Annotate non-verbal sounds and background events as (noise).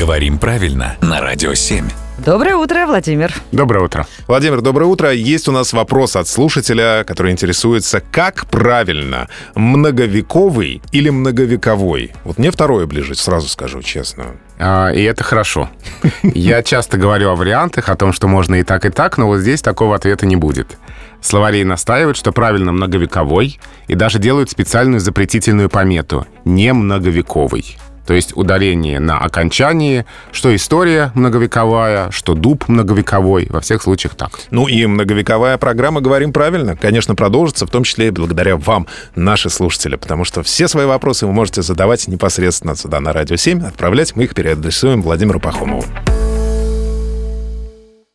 Говорим правильно на Радио 7. Доброе утро, Владимир. Доброе утро. Владимир, доброе утро. Есть у нас вопрос от слушателя, который интересуется, как правильно, многовековый или многовековой? Вот мне второе ближе, сразу скажу честно. А, и это хорошо. (laughs) Я часто говорю о вариантах, о том, что можно и так, и так, но вот здесь такого ответа не будет. Словари настаивают, что правильно многовековой, и даже делают специальную запретительную помету «не многовековый». То есть ударение на окончании, что история многовековая, что дуб многовековой, во всех случаях так. Ну и многовековая программа «Говорим правильно», конечно, продолжится, в том числе и благодаря вам, наши слушатели, потому что все свои вопросы вы можете задавать непосредственно сюда на Радио 7, отправлять, мы их переадресуем Владимиру Пахомову.